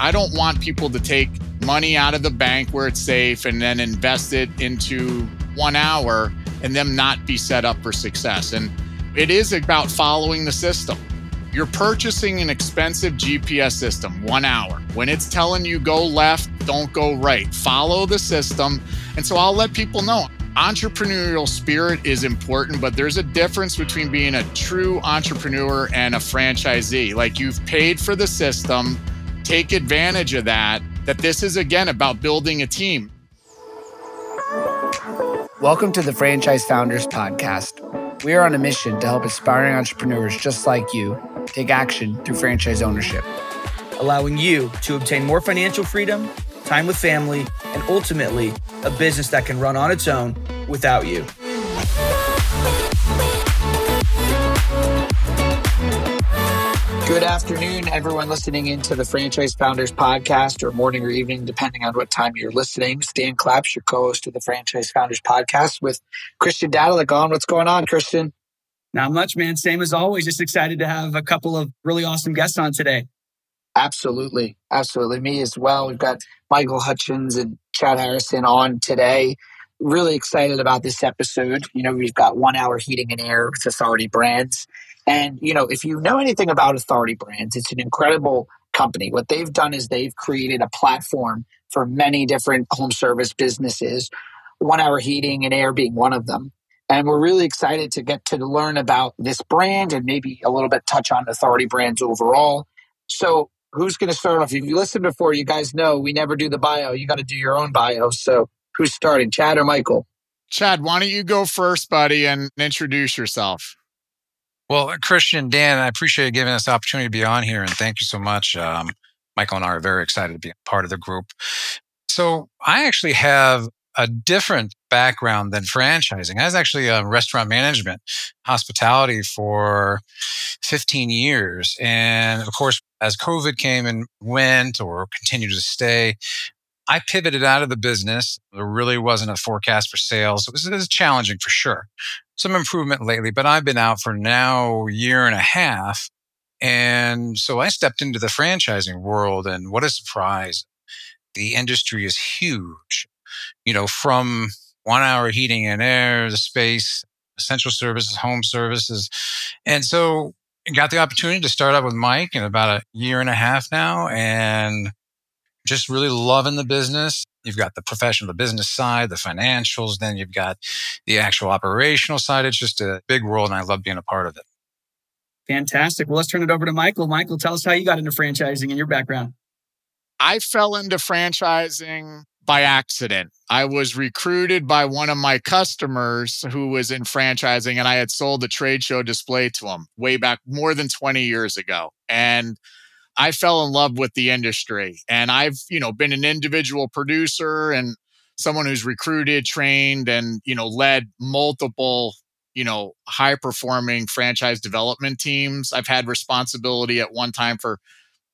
I don't want people to take money out of the bank where it's safe and then invest it into one hour and them not be set up for success. And it is about following the system. You're purchasing an expensive GPS system, one hour. When it's telling you go left, don't go right. Follow the system. And so I'll let people know entrepreneurial spirit is important, but there's a difference between being a true entrepreneur and a franchisee. Like you've paid for the system, take advantage of that. That this is again about building a team. Welcome to the Franchise Founders Podcast. We are on a mission to help aspiring entrepreneurs just like you take action through franchise ownership, allowing you to obtain more financial freedom, time with family, and ultimately a business that can run on its own without you. Good afternoon, everyone listening into the Franchise Founders podcast or morning or evening, depending on what time you're listening. Dan Claps, your co-host of the Franchise Founders podcast with Christian Dadulak on. What's going on, Christian? Not much, man. Same as always. Just excited to have a couple of really awesome guests on today. Absolutely. Absolutely. Me as well. We've got Michael Hutchins and Chad Harrison on today. Really excited about this episode. You know, we've got one hour heating and air with Authority Brands. And, you know, if you know anything about Authority Brands, it's an incredible company. What they've done is they've created a platform for many different home service businesses, one hour heating and air being one of them. And we're really excited to get to learn about this brand and maybe a little bit touch on Authority Brands overall. So, who's going to start off? If you listened before, you guys know we never do the bio. You got to do your own bio. So, who's starting, Chad or Michael? Chad, why don't you go first, buddy, and introduce yourself? Well, Christian, Dan, I appreciate you giving us the opportunity to be on here, and thank you so much. Um, Michael and I are very excited to be part of the group. So, I actually have a different background than franchising. I was actually a restaurant management, hospitality for 15 years. And of course, as COVID came and went or continued to stay, I pivoted out of the business. There really wasn't a forecast for sales. It was, it was challenging for sure. Some improvement lately, but I've been out for now a year and a half. And so I stepped into the franchising world and what a surprise. The industry is huge, you know, from one hour heating and air, the space, essential services, home services. And so got the opportunity to start up with Mike in about a year and a half now and just really loving the business. You've got the professional, the business side, the financials, then you've got the actual operational side. It's just a big world and I love being a part of it. Fantastic. Well, let's turn it over to Michael. Michael, tell us how you got into franchising and your background. I fell into franchising by accident. I was recruited by one of my customers who was in franchising, and I had sold a trade show display to him way back more than 20 years ago. And I fell in love with the industry. And I've, you know, been an individual producer and someone who's recruited, trained, and, you know, led multiple, you know, high performing franchise development teams. I've had responsibility at one time for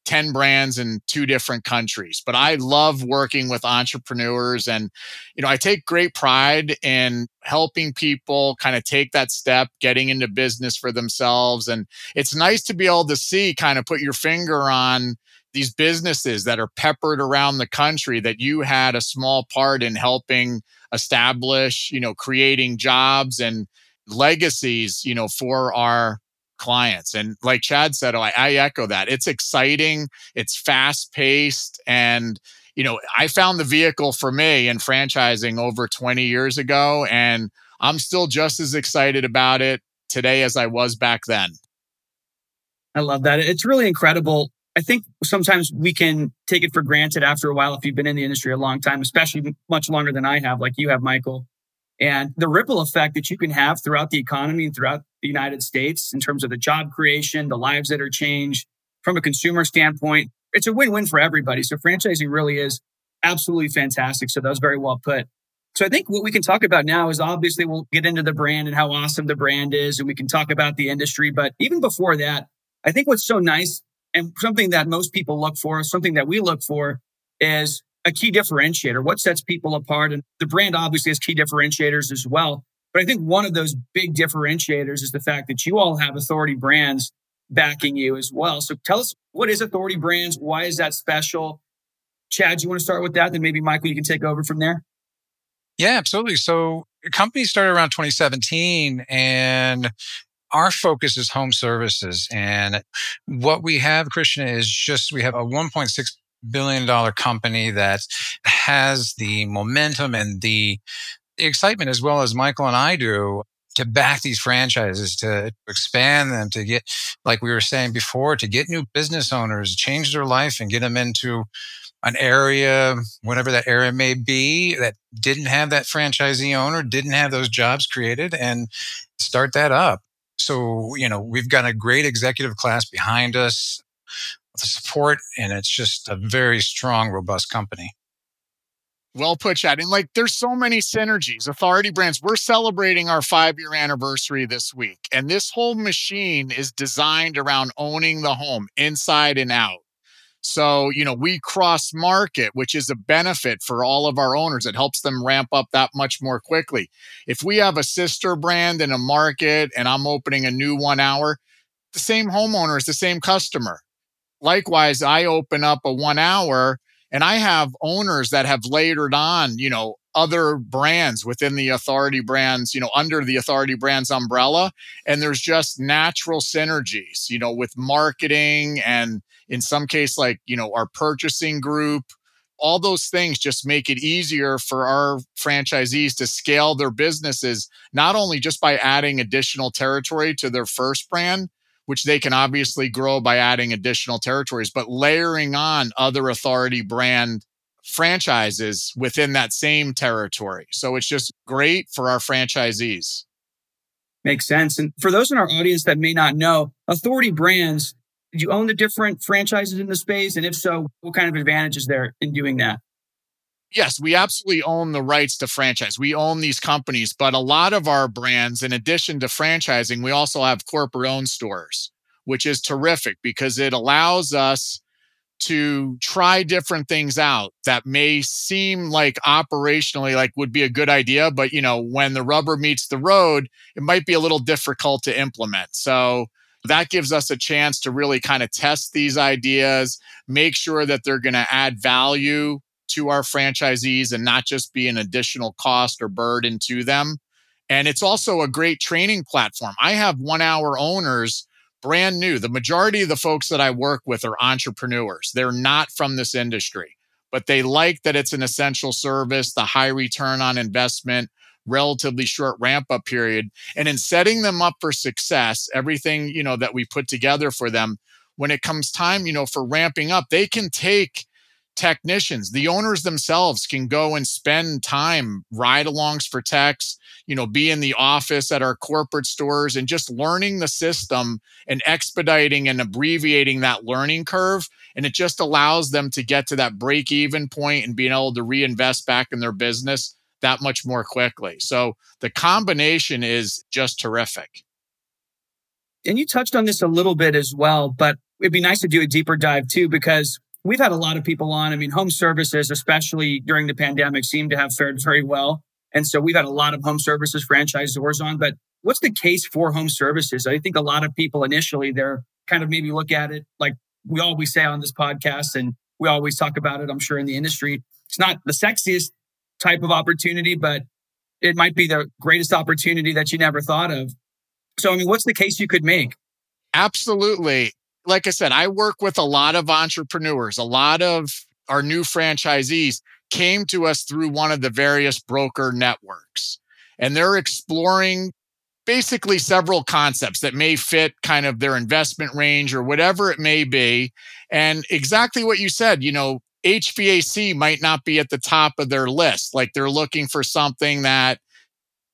10 brands in two different countries but i love working with entrepreneurs and you know i take great pride in helping people kind of take that step getting into business for themselves and it's nice to be able to see kind of put your finger on these businesses that are peppered around the country that you had a small part in helping establish you know creating jobs and legacies you know for our clients. And like Chad said, I, I echo that. It's exciting, it's fast paced, and you know, I found the vehicle for me in franchising over 20 years ago, and I'm still just as excited about it today as I was back then. I love that. It's really incredible. I think sometimes we can take it for granted after a while if you've been in the industry a long time, especially much longer than I have, like you have, Michael. And the ripple effect that you can have throughout the economy and throughout the United States in terms of the job creation, the lives that are changed from a consumer standpoint, it's a win-win for everybody. So franchising really is absolutely fantastic. So that was very well put. So I think what we can talk about now is obviously we'll get into the brand and how awesome the brand is, and we can talk about the industry. But even before that, I think what's so nice and something that most people look for, something that we look for is a key differentiator. What sets people apart? And the brand obviously has key differentiators as well. But I think one of those big differentiators is the fact that you all have authority brands backing you as well. So tell us what is Authority Brands? Why is that special? Chad, you want to start with that? Then maybe Michael, you can take over from there. Yeah, absolutely. So company started around 2017 and our focus is home services. And what we have, Christian, is just we have a 1.6 billion dollar company that has the momentum and the excitement as well as Michael and I do to back these franchises, to expand them, to get, like we were saying before, to get new business owners, change their life and get them into an area, whatever that area may be, that didn't have that franchisee owner, didn't have those jobs created, and start that up. So, you know, we've got a great executive class behind us, the support, and it's just a very strong, robust company. Well put, Chad. And like, there's so many synergies. Authority Brands, we're celebrating our five year anniversary this week. And this whole machine is designed around owning the home inside and out. So, you know, we cross market, which is a benefit for all of our owners. It helps them ramp up that much more quickly. If we have a sister brand in a market and I'm opening a new one hour, the same homeowner is the same customer. Likewise, I open up a one hour and I have owners that have layered on, you know, other brands within the authority brands, you know, under the authority brands umbrella. And there's just natural synergies, you know, with marketing and in some case, like, you know, our purchasing group. All those things just make it easier for our franchisees to scale their businesses, not only just by adding additional territory to their first brand, which they can obviously grow by adding additional territories, but layering on other authority brand franchises within that same territory. So it's just great for our franchisees. Makes sense. And for those in our audience that may not know, Authority Brands, do you own the different franchises in the space? And if so, what kind of advantages there in doing that? Yes, we absolutely own the rights to franchise. We own these companies, but a lot of our brands, in addition to franchising, we also have corporate owned stores, which is terrific because it allows us to try different things out that may seem like operationally like would be a good idea but you know when the rubber meets the road it might be a little difficult to implement so that gives us a chance to really kind of test these ideas make sure that they're going to add value to our franchisees and not just be an additional cost or burden to them. And it's also a great training platform. I have one hour owners brand new. The majority of the folks that I work with are entrepreneurs. They're not from this industry, but they like that it's an essential service, the high return on investment, relatively short ramp up period. And in setting them up for success, everything, you know, that we put together for them, when it comes time, you know, for ramping up, they can take technicians. The owners themselves can go and spend time ride alongs for techs you know be in the office at our corporate stores and just learning the system and expediting and abbreviating that learning curve. And it just allows them to get to that break even point and being able to reinvest back in their business that much more quickly. So the combination is just terrific. And you touched on this a little bit as well but it'd be nice to do a deeper dive too because we've had a lot of people on. I mean, home services, especially during the pandemic, seem to have fared very well. And so we've had a lot of home services franchisors on. But what's the case for home services? I think a lot of people initially, they're kind of maybe look at it like we always say on this podcast, and we always talk about it, I'm sure, in the industry. It's not the sexiest type of opportunity, but it might be the greatest opportunity that you never thought of. So, I mean, what's the case you could make? Absolutely like I said, I work with a lot of entrepreneurs, a lot of our new franchisees came to us through one of the various broker networks. And they're exploring basically several concepts that may fit kind of their investment range or whatever it may be. And exactly what you said, you know, HVAC might not be at the top of their list. Like they're looking for something that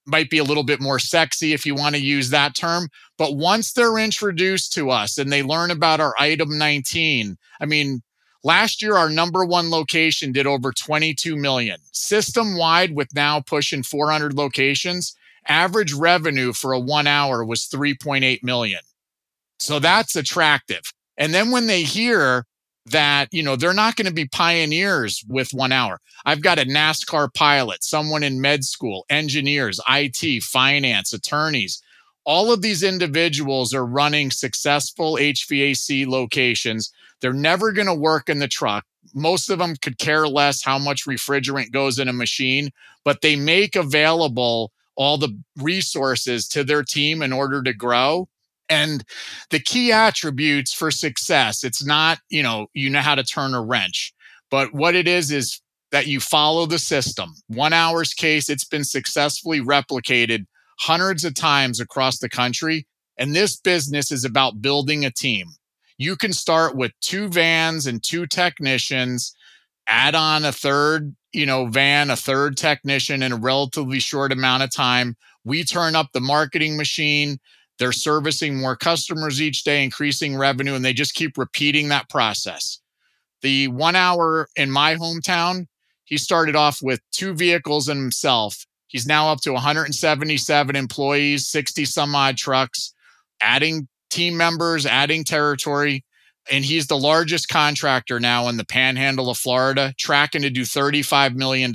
might be a little bit more sexy if you want to use that term. But once they're introduced to us and they learn about our item 19, I mean, last year our number one location did over 22 million. System wide, with now pushing 400 locations, average revenue for a one hour was 3.8 million. So that's attractive. And then when they hear that you know they're not going to be pioneers with one hour i've got a nascar pilot someone in med school engineers it finance attorneys all of these individuals are running successful HVAC locations. They're never going to work in the truck. Most of them could care less how much refrigerant goes in a machine, but they make available all the resources to their team in order to grow. And the key attributes for success, it's not, you know, you know how to turn a wrench, but what it is is that you follow the system. One hour's case, it's been successfully replicated hundreds of times across the country. And this business is about building a team. You can start with two vans and two technicians, add on a third, you know, van, a third technician in a relatively short amount of time. We turn up the marketing machine. They're servicing more customers each day, increasing revenue, and they just keep repeating that process. The one hour in my hometown, he started off with two vehicles and himself. He's now up to 177 employees, 60 some odd trucks, adding team members, adding territory. And he's the largest contractor now in the panhandle of Florida, tracking to do $35 million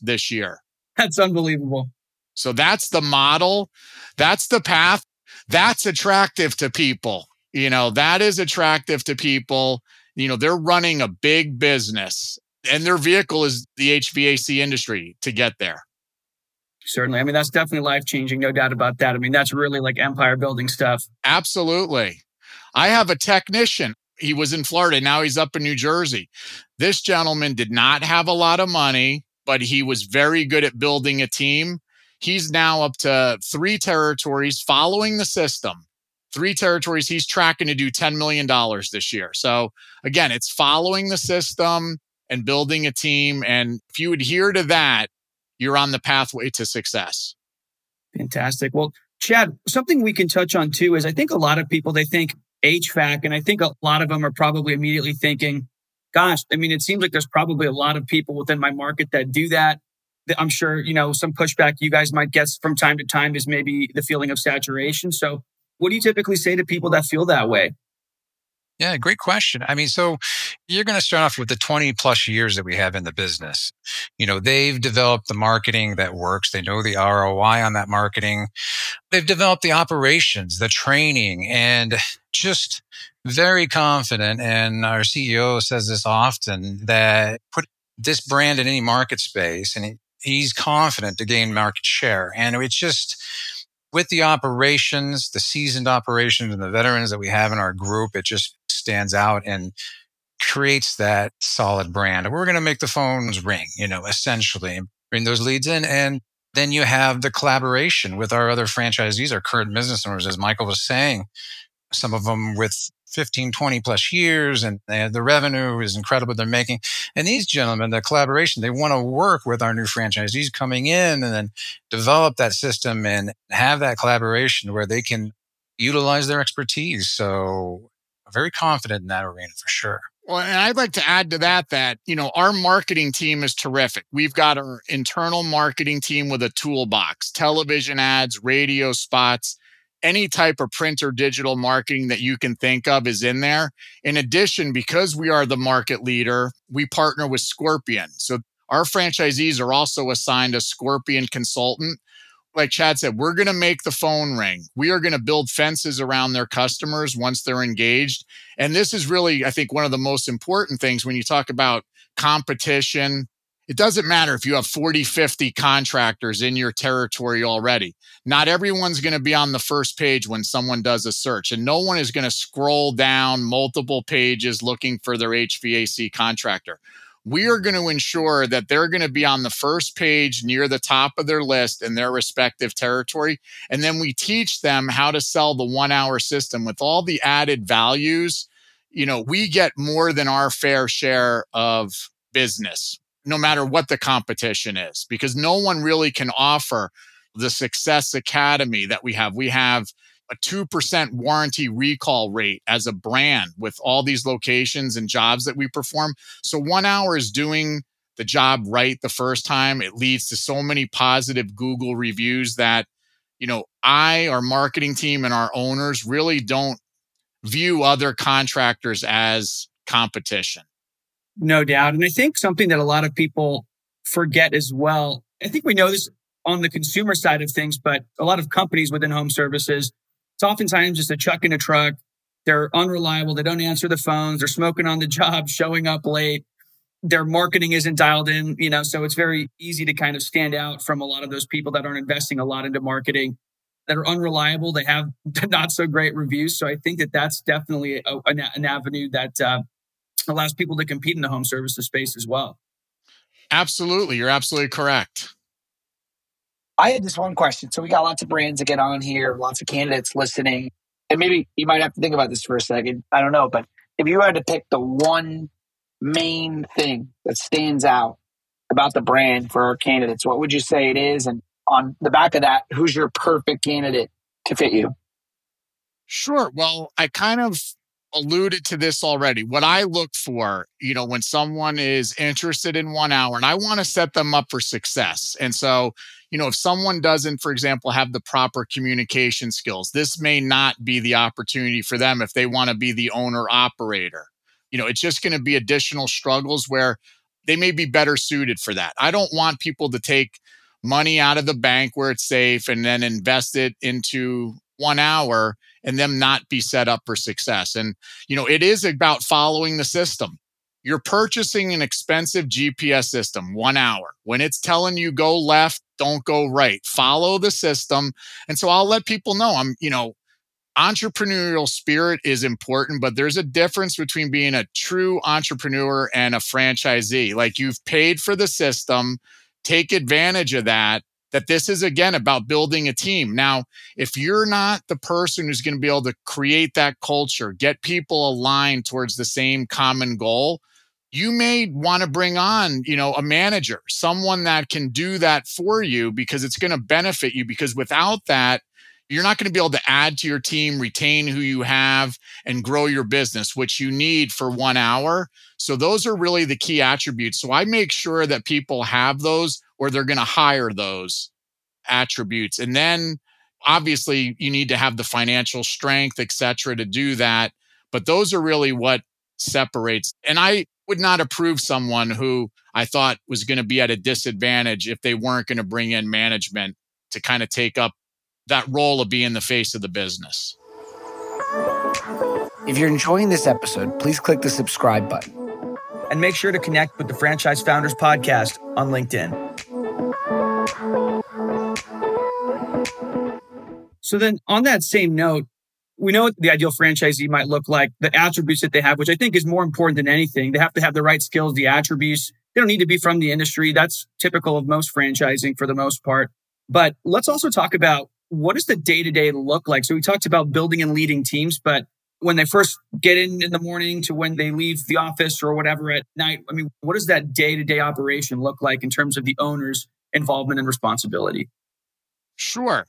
this year. That's unbelievable. So that's the model. That's the path. That's attractive to people. You know, that is attractive to people. You know, they're running a big business and their vehicle is the HVAC industry to get there. Certainly. I mean, that's definitely life changing, no doubt about that. I mean, that's really like empire building stuff. Absolutely. I have a technician. He was in Florida. Now he's up in New Jersey. This gentleman did not have a lot of money, but he was very good at building a team. He's now up to three territories following the system. Three territories. He's tracking to do $10 million this year. So, again, it's following the system and building a team. And if you adhere to that, you're on the pathway to success. Fantastic. Well, Chad, something we can touch on too is I think a lot of people, they think HVAC, and I think a lot of them are probably immediately thinking, gosh, I mean, it seems like there's probably a lot of people within my market that do that. I'm sure, you know, some pushback you guys might get from time to time is maybe the feeling of saturation. So, what do you typically say to people that feel that way? Yeah, great question. I mean, so you're going to start off with the 20 plus years that we have in the business. You know, they've developed the marketing that works. They know the ROI on that marketing. They've developed the operations, the training, and just very confident. And our CEO says this often that put this brand in any market space and he's confident to gain market share. And it's just, with the operations, the seasoned operations and the veterans that we have in our group, it just stands out and creates that solid brand. We're going to make the phones ring, you know, essentially bring those leads in. And then you have the collaboration with our other franchisees, our current business owners, as Michael was saying, some of them with 15, 20 plus years and the revenue is incredible they're making. And these gentlemen, the collaboration, they want to work with our new franchisees coming in and then develop that system and have that collaboration where they can utilize their expertise. So very confident in that arena for sure. Well, and I'd like to add to that that, you know, our marketing team is terrific. We've got our internal marketing team with a toolbox, television ads, radio spots, any type of print or digital marketing that you can think of is in there. In addition, because we are the market leader, we partner with Scorpion. So our franchisees are also assigned a Scorpion consultant like Chad said, we're going to make the phone ring. We are going to build fences around their customers once they're engaged. And this is really, I think, one of the most important things when you talk about competition. It doesn't matter if you have 40, 50 contractors in your territory already. Not everyone's going to be on the first page when someone does a search, and no one is going to scroll down multiple pages looking for their HVAC contractor we are going to ensure that they're going to be on the first page near the top of their list in their respective territory. And then we teach them how to sell the one hour system with all the added values. You know, we get more than our fair share of business, no matter what the competition is, because no one really can offer the Success Academy that we have. We have a 2% warranty recall rate as a brand with all these locations and jobs that we perform. So one hour is doing the job right the first time. It leads to so many positive Google reviews that, you know, I, our marketing team, and our owners really don't view other contractors as competition. No doubt. And I think something that a lot of people forget as well, I think we know this on the consumer side of things, but a lot of companies within home services, it's oftentimes just a chuck in a truck. They're unreliable. They don't answer the phones. They're smoking on the job, showing up late. Their marketing isn't dialed in, you know, so it's very easy to kind of stand out from a lot of those people that aren't investing a lot into marketing that are unreliable. They have not so great reviews. So I think that that's definitely a, an, an, avenue that uh, allows people to compete in the home services space as well. Absolutely. You're absolutely correct. I had this one question. So we got lots of brands to get on here, lots of candidates listening. And maybe you might have to think about this for a second. I don't know. But if you had to pick the one main thing that stands out about the brand for our candidates, what would you say it is? And on the back of that, who's your perfect candidate to fit you? Sure. Well, I kind of alluded to this already. What I look for, you know, when someone is interested in one hour, and I want to set them up for success. And so, you know, if someone doesn't, for example, have the proper communication skills, this may not be the opportunity for them if they want to be the owner operator. You know, it's just going to be additional struggles where they may be better suited for that. I don't want people to take money out of the bank where it's safe and then invest it into one hour and them not be set up for success. And, you know, it is about following the system. You're purchasing an expensive GPS system, one hour. When it's telling you go left, don't go right. Follow the system. And so I'll let people know I'm, you know, entrepreneurial spirit is important, but there's a difference between being a true entrepreneur and a franchisee. Like you've paid for the system, take advantage of that that this is again about building a team. Now, if you're not the person who's going to be able to create that culture, get people aligned towards the same common goal, you may want to bring on, you know, a manager, someone that can do that for you because it's going to benefit you because without that, you're not going to be able to add to your team, retain who you have, and grow your business, which you need for one hour. So, those are really the key attributes. So, I make sure that people have those or they're going to hire those attributes. And then obviously you need to have the financial strength, et cetera, to do that. But those are really what separates. And I would not approve someone who I thought was going to be at a disadvantage if they weren't going to bring in management to kind of take up that role of being the face of the business. If you're enjoying this episode, please click the subscribe button. And make sure to connect with the Franchise Founders Podcast on LinkedIn. So then on that same note, we know what the ideal franchisee might look like, the attributes that they have, which I think is more important than anything. They have to have the right skills, the attributes. They don't need to be from the industry. That's typical of most franchising for the most part. But let's also talk about what does the day to day look like? So we talked about building and leading teams, but when they first get in in the morning to when they leave the office or whatever at night, I mean, what does that day to day operation look like in terms of the owner's involvement and responsibility? Sure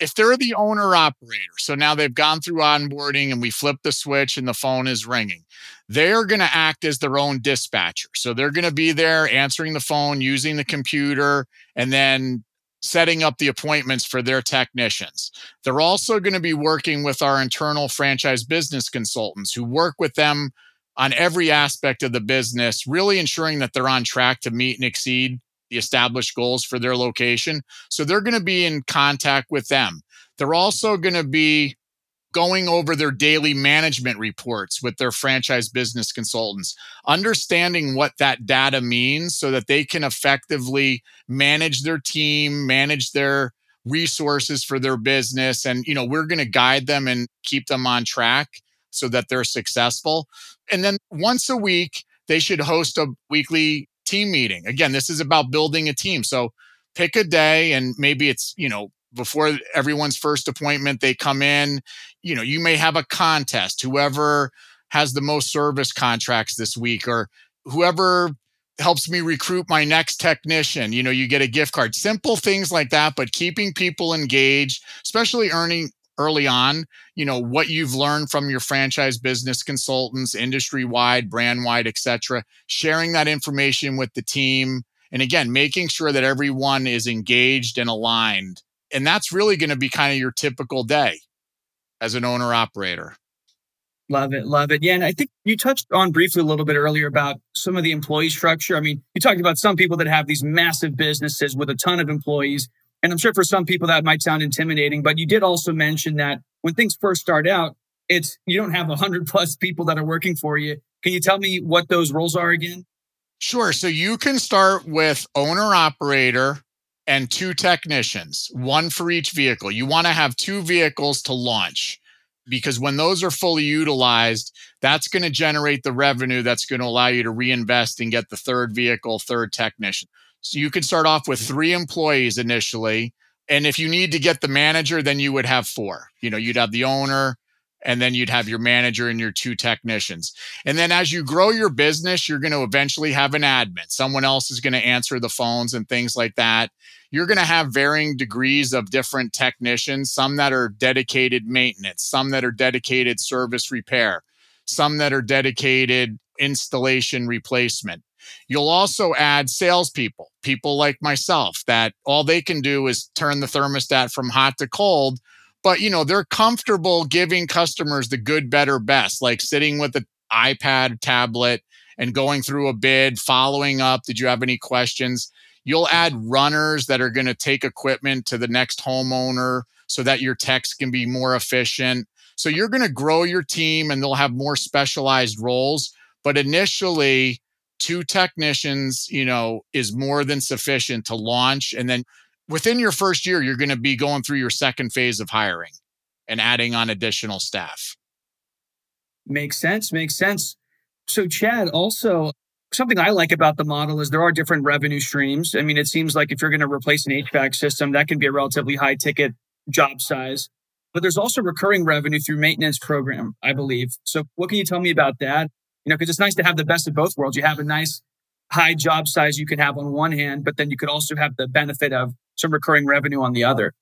if they're the owner operator, so now they've gone through onboarding and we flip the switch and the phone is ringing, they're going to act as their own dispatcher. So they're going to be there answering the phone, using the computer, and then setting up the appointments for their technicians. They're also going to be working with our internal franchise business consultants who work with them on every aspect of the business, really ensuring that they're on track to meet and exceed the established goals for their location. So they're going to be in contact with them. They're also going to be going over their daily management reports with their franchise business consultants, understanding what that data means so that they can effectively manage their team, manage their resources for their business and you know we're going to guide them and keep them on track so that they're successful and then once a week they should host a weekly team meeting. Again, this is about building a team. So pick a day and maybe it's, you know, before everyone's first appointment, they come in, you know, you may have a contest, whoever has the most service contracts this week or whoever helps me recruit my next technician, you know, you get a gift card. Simple things like that, but keeping people engaged, especially earning early on, you know, what you've learned from your franchise business consultants, industry wide, brand wide, et cetera, sharing that information with the team. And again, making sure that everyone is engaged and aligned. And that's really going to be kind of your typical day as an owner operator. Love it. Love it. Yeah. And I think you touched on briefly a little bit earlier about some of the employee structure. I mean, you talked about some people that have these massive businesses with a ton of employees And I'm sure for some people that might sound intimidating, but you did also mention that when things first start out, it's you don't have 100 plus people that are working for you. Can you tell me what those roles are again? Sure. So you can start with owner operator and two technicians, one for each vehicle. You want to have two vehicles to launch because when those are fully utilized, that's going to generate the revenue that's going to allow you to reinvest and get the third vehicle, third technician. So you can start off with mm-hmm. three employees initially. And if you need to get the manager, then you would have four. You know, you'd have the owner, and then you'd have your manager and your two technicians. And then as you grow your business, you're going to eventually have an admin. Someone else is going to answer the phones and things like that. You're going to have varying degrees of different technicians, some that are dedicated maintenance, some that are dedicated service repair, some that are dedicated installation replacement. You'll also add salespeople, people like myself that all they can do is turn the thermostat from hot to cold. But you know they're comfortable giving customers the good better best like sitting with an ipad tablet and going through a bid following up did you have any questions? You'll add runners that are going to take equipment to the next homeowner so that your techs can be more efficient. So you're going to grow your team and they'll have more specialized roles. But initially two technicians you know is more than sufficient to launch and then within your first year, you're going to be going through your second phase of hiring and adding on additional staff. Makes sense. Makes sense. So, Chad, also something I like about the model is there are different revenue streams. I mean, it seems like if you're going to replace an HVAC system, that can be a relatively high ticket job size. But there's also recurring revenue through maintenance program, I believe. So, what can you tell me about that? You know, because it's nice to have the best of both worlds. You have a nice high job size you can have on one hand, but then you could also have the benefit of some recurring revenue on the other.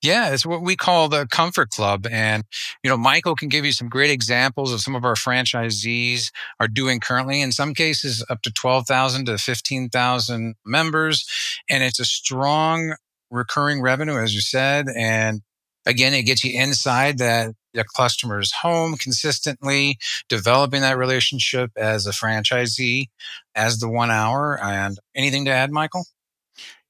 Yeah, it's what we call the comfort club. And, you know, Michael can give you some great examples of some of our franchisees are doing currently, in some cases, up to 12,000 to 15,000 members. And it's a strong recurring revenue, as you said. And again, it gets you inside that the customer's home consistently, developing that relationship as a franchisee, as the one hour. And anything to add, Michael?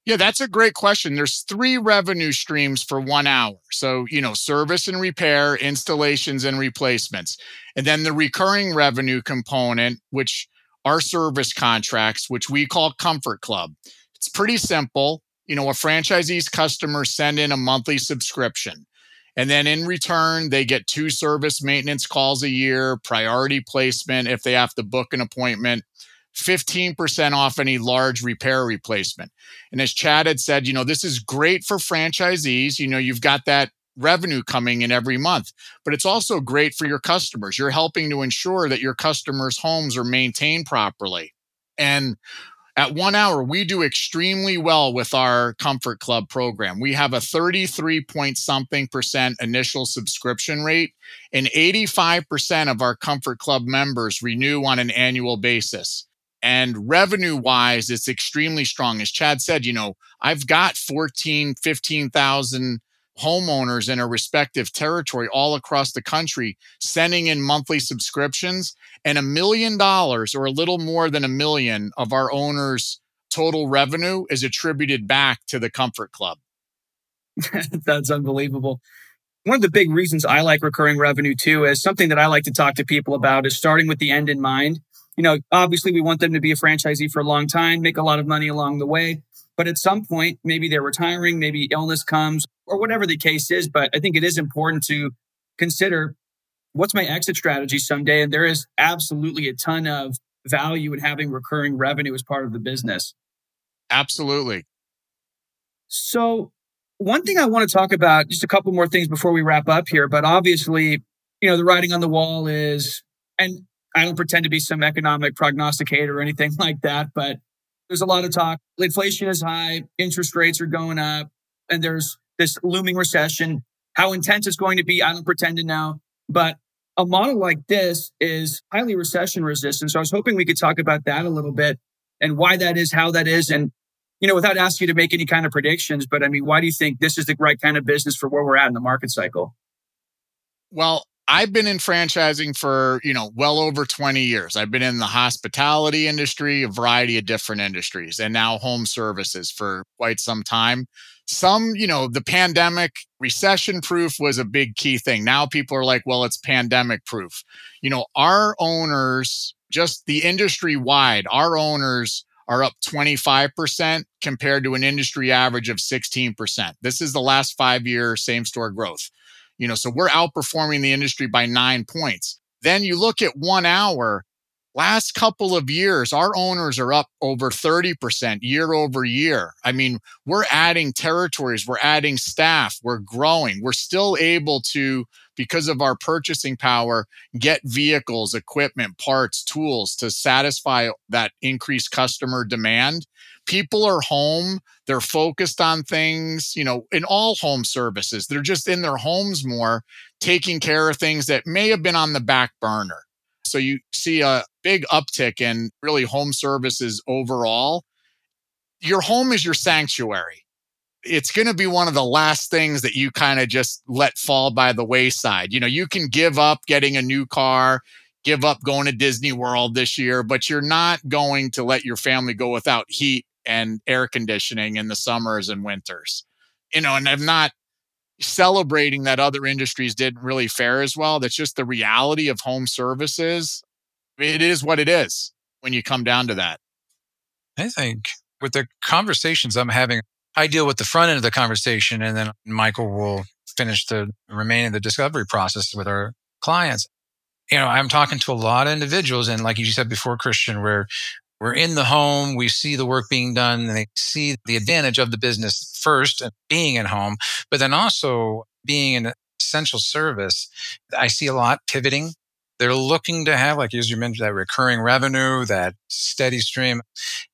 Yeah, that's a great question. There's three revenue streams for one hour. So, you know, service and repair, installations and replacements. And then the recurring revenue component, which are service contracts, which we call Comfort Club. It's pretty simple. You know, a franchisee's customers send in a monthly subscription. And then in return, they get two service maintenance calls a year, priority placement if they have to book an appointment, 15% off any large repair replacement. And as Chad had said, you know, this is great for franchisees. You know, you've got that revenue coming in every month, but it's also great for your customers. You're helping to ensure that your customers' homes are maintained properly. And at one hour, we do extremely well with our Comfort Club program. We have a 33 point something percent initial subscription rate, and 85% of our Comfort Club members renew on an annual basis. And revenue wise, it's extremely strong. As Chad said, you know, I've got 14, 15,000 homeowners in a respective territory all across the country sending in monthly subscriptions and a million dollars or a little more than a million of our owners total revenue is attributed back to the comfort club that's unbelievable one of the big reasons i like recurring revenue too is something that i like to talk to people about is starting with the end in mind you know, obviously we want them to be a franchisee for a long time, make a lot of money along the way. But at some point, maybe they're retiring, maybe illness comes or whatever the case is. But I think it is important to consider what's my exit strategy someday. And there is absolutely a ton of value in having recurring revenue as part of the business. Absolutely. So, one thing I want to talk about, just a couple more things before we wrap up here, but obviously, you know, the writing on the wall is, and I don't pretend to be some economic prognosticator or anything like that, but there's a lot of talk. Inflation is high, interest rates are going up, and there's this looming recession. How intense it's going to be, I don't pretend to know. But a model like this is highly recession resistant. So I was hoping we could talk about that a little bit and why that is, how that is, and you know, without asking you to make any kind of predictions, but I mean, why do you think this is the right kind of business for where we're at in the market cycle? Well, I've been in franchising for, you know, well over 20 years. I've been in the hospitality industry, a variety of different industries, and now home services for quite some time. Some, you know, the pandemic recession proof was a big key thing. Now people are like, well, it's pandemic proof. You know, our owners, just the industry wide, our owners are up 25% compared to an industry average of 16%. This is the last five year same store growth. You know, so we're outperforming the industry by nine points. Then you look at one hour, last couple of years, our owners are up over 30% year over year. I mean, we're adding territories, we're adding staff, we're growing. We're still able to, because of our purchasing power, get vehicles, equipment, parts, tools to satisfy that increased customer demand people are home they're focused on things you know in all home services they're just in their homes more taking care of things that may have been on the back burner. So you see a big uptick in really home services overall. Your home is your sanctuary. It's going to be one of the last things that you kind of just let fall by the wayside. You know you can give up getting a new car give up going to Disney World this year, but you're not going to let your family go without heat and air conditioning in the summers and winters. You know, and I'm not celebrating that other industries didn't really fare as well. That's just the reality of home services. It is what it is when you come down to that. I think with the conversations I'm having, I deal with the front end of the conversation and then Michael will finish the remaining of the discovery process with our clients. You know, I'm talking to a lot of individuals and like you said before, Christian, where we're in the home. We see the work being done and they see the advantage of the business first being at home, but then also being an essential service. I see a lot pivoting. They're looking to have, like as you mentioned, that recurring revenue, that steady stream.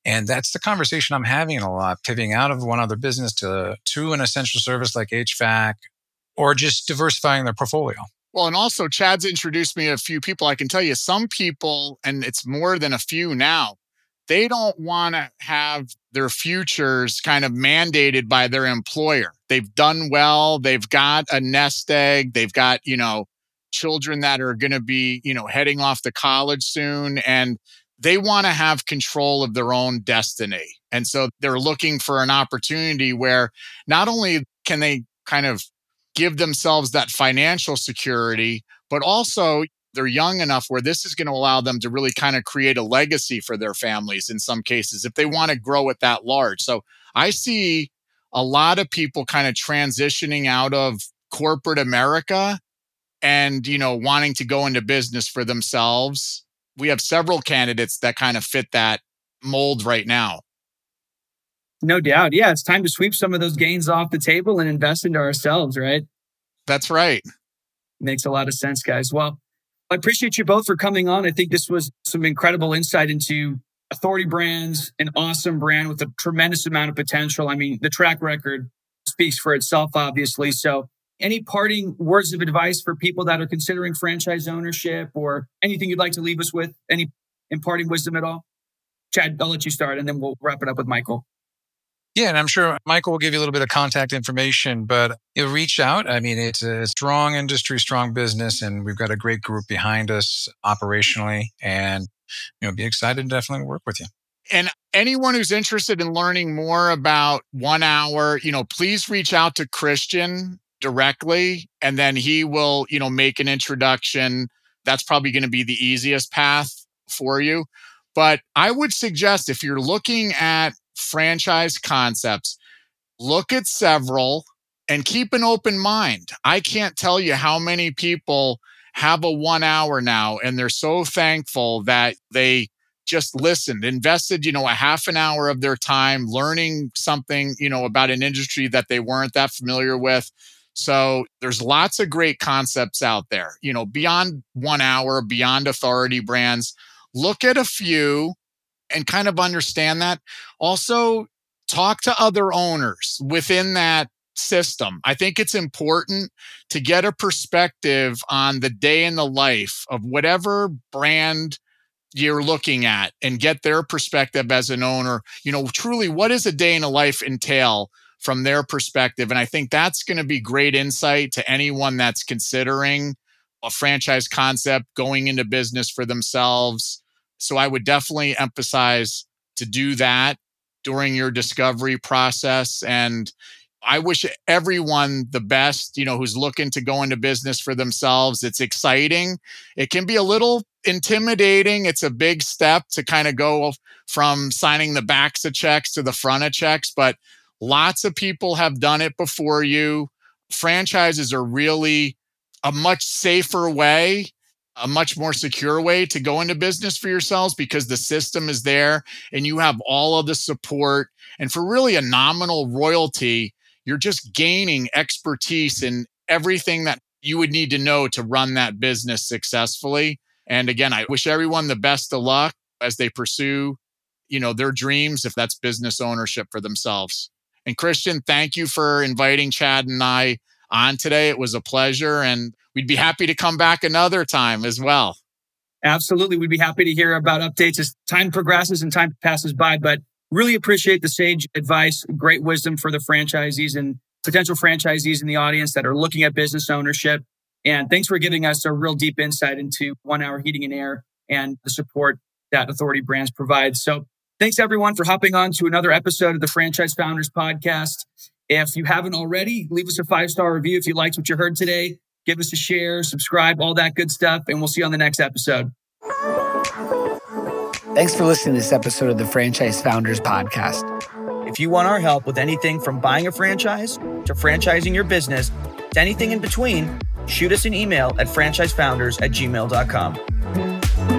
And that's the conversation I'm having a lot, pivoting out of one other business to, to an essential service like HVAC or just diversifying their portfolio. Well, and also Chad's introduced me a few people. I can tell you some people, and it's more than a few now, they don't want to have their futures kind of mandated by their employer. They've done well, they've got a nest egg, they've got, you know, children that are going to be, you know, heading off to college soon and they want to have control of their own destiny. And so they're looking for an opportunity where not only can they kind of give themselves that financial security, but also they're young enough where this is going to allow them to really kind of create a legacy for their families in some cases if they want to grow it that large. So I see a lot of people kind of transitioning out of corporate America and you know wanting to go into business for themselves. We have several candidates that kind of fit that mold right now. No doubt. Yeah, it's time to sweep some of those gains off the table and invest into ourselves, right? That's right. Makes a lot of sense, guys. Well, I appreciate you both for coming on. I think this was some incredible insight into Authority Brands, an awesome brand with a tremendous amount of potential. I mean, the track record speaks for itself, obviously. So, any parting words of advice for people that are considering franchise ownership or anything you'd like to leave us with? Any imparting wisdom at all? Chad, I'll let you start and then we'll wrap it up with Michael. Yeah, and I'm sure Michael will give you a little bit of contact information, but you'll reach out. I mean, it's a strong industry, strong business, and we've got a great group behind us operationally, and you know, be excited to definitely work with you. And anyone who's interested in learning more about one hour, you know, please reach out to Christian directly, and then he will, you know, make an introduction. That's probably going to be the easiest path for you. But I would suggest if you're looking at franchise concepts, look at several and keep an open mind. I can't tell you how many people have a one hour now and they're so thankful that they just listened, invested, you know, a half an hour of their time learning something, you know, about an industry that they weren't that familiar with. So there's lots of great concepts out there, you know, beyond one hour, beyond authority brands. Look at a few and kind of understand that. Also, talk to other owners within that system. I think it's important to get a perspective on the day in the life of whatever brand you're looking at and get their perspective as an owner. You know, truly, what does a day in a life entail from their perspective? And I think that's going to be great insight to anyone that's considering a franchise concept going into business for themselves. So I would definitely emphasize to do that during your discovery process. And I wish everyone the best, you know, who's looking to go into business for themselves. It's exciting. It can be a little intimidating. It's a big step to kind of go from signing the backs of checks to the front of checks, but lots of people have done it before you. Franchises are really a much safer way a much more secure way to go into business for yourselves because the system is there and you have all of the support. And for really a nominal royalty, you're just gaining expertise in everything that you would need to know to run that business successfully. And again, I wish everyone the best of luck as they pursue, you know, their dreams if that's business ownership for themselves. And Christian, thank you for inviting Chad and I on today. It was a pleasure and we'd be happy to come back another time as well. Absolutely. We'd be happy to hear about updates as time progresses and time passes by. But really appreciate the sage advice, great wisdom for the franchisees and potential franchisees in the audience that are looking at business ownership. And thanks for giving us a real deep insight into one hour heating and air and the support that Authority Brands provides. So thanks everyone for hopping on to another episode of the Franchise Founders Podcast. If you haven't already, leave us a five star review if you liked what you heard today give us a share, subscribe, all that good stuff, and we'll see you on the next episode. Thanks for listening to this episode of the Franchise Founders Podcast. If you want our help with anything from buying a franchise to franchising your business to anything in between, shoot us an email at franchisefounders at gmail.com.